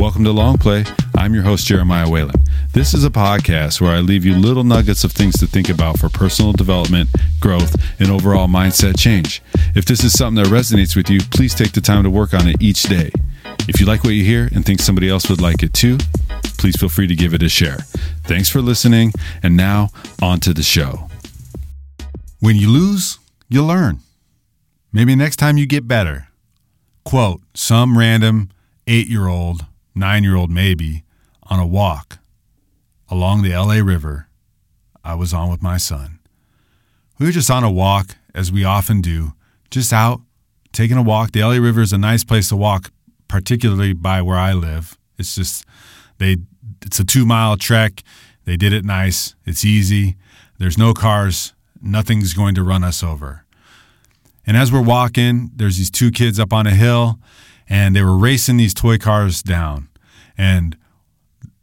Welcome to Long Play. I'm your host, Jeremiah Whalen. This is a podcast where I leave you little nuggets of things to think about for personal development, growth, and overall mindset change. If this is something that resonates with you, please take the time to work on it each day. If you like what you hear and think somebody else would like it too, please feel free to give it a share. Thanks for listening, and now on to the show. When you lose, you learn. Maybe next time you get better. Quote, some random eight year old nine year old maybe, on a walk along the LA River I was on with my son. We were just on a walk, as we often do, just out taking a walk. The LA River is a nice place to walk, particularly by where I live. It's just they it's a 2-mile trek. They did it nice. It's easy. There's no cars. Nothing's going to run us over. And as we're walking, there's these two kids up on a hill and they were racing these toy cars down. And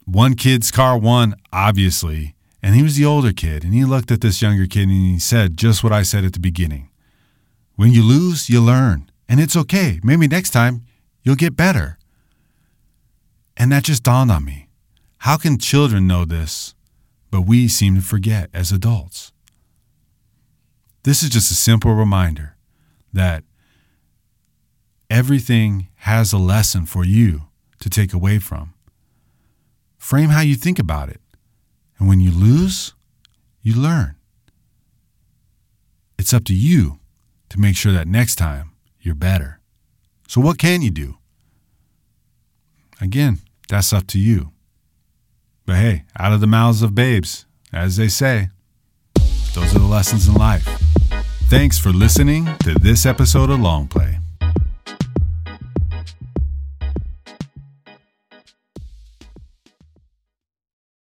one kid's car won, obviously, and he was the older kid. And he looked at this younger kid and he said just what I said at the beginning When you lose, you learn. And it's okay. Maybe next time you'll get better. And that just dawned on me. How can children know this, but we seem to forget as adults? This is just a simple reminder that everything has a lesson for you to take away from. Frame how you think about it. And when you lose, you learn. It's up to you to make sure that next time you're better. So, what can you do? Again, that's up to you. But hey, out of the mouths of babes, as they say, those are the lessons in life. Thanks for listening to this episode of Long Play.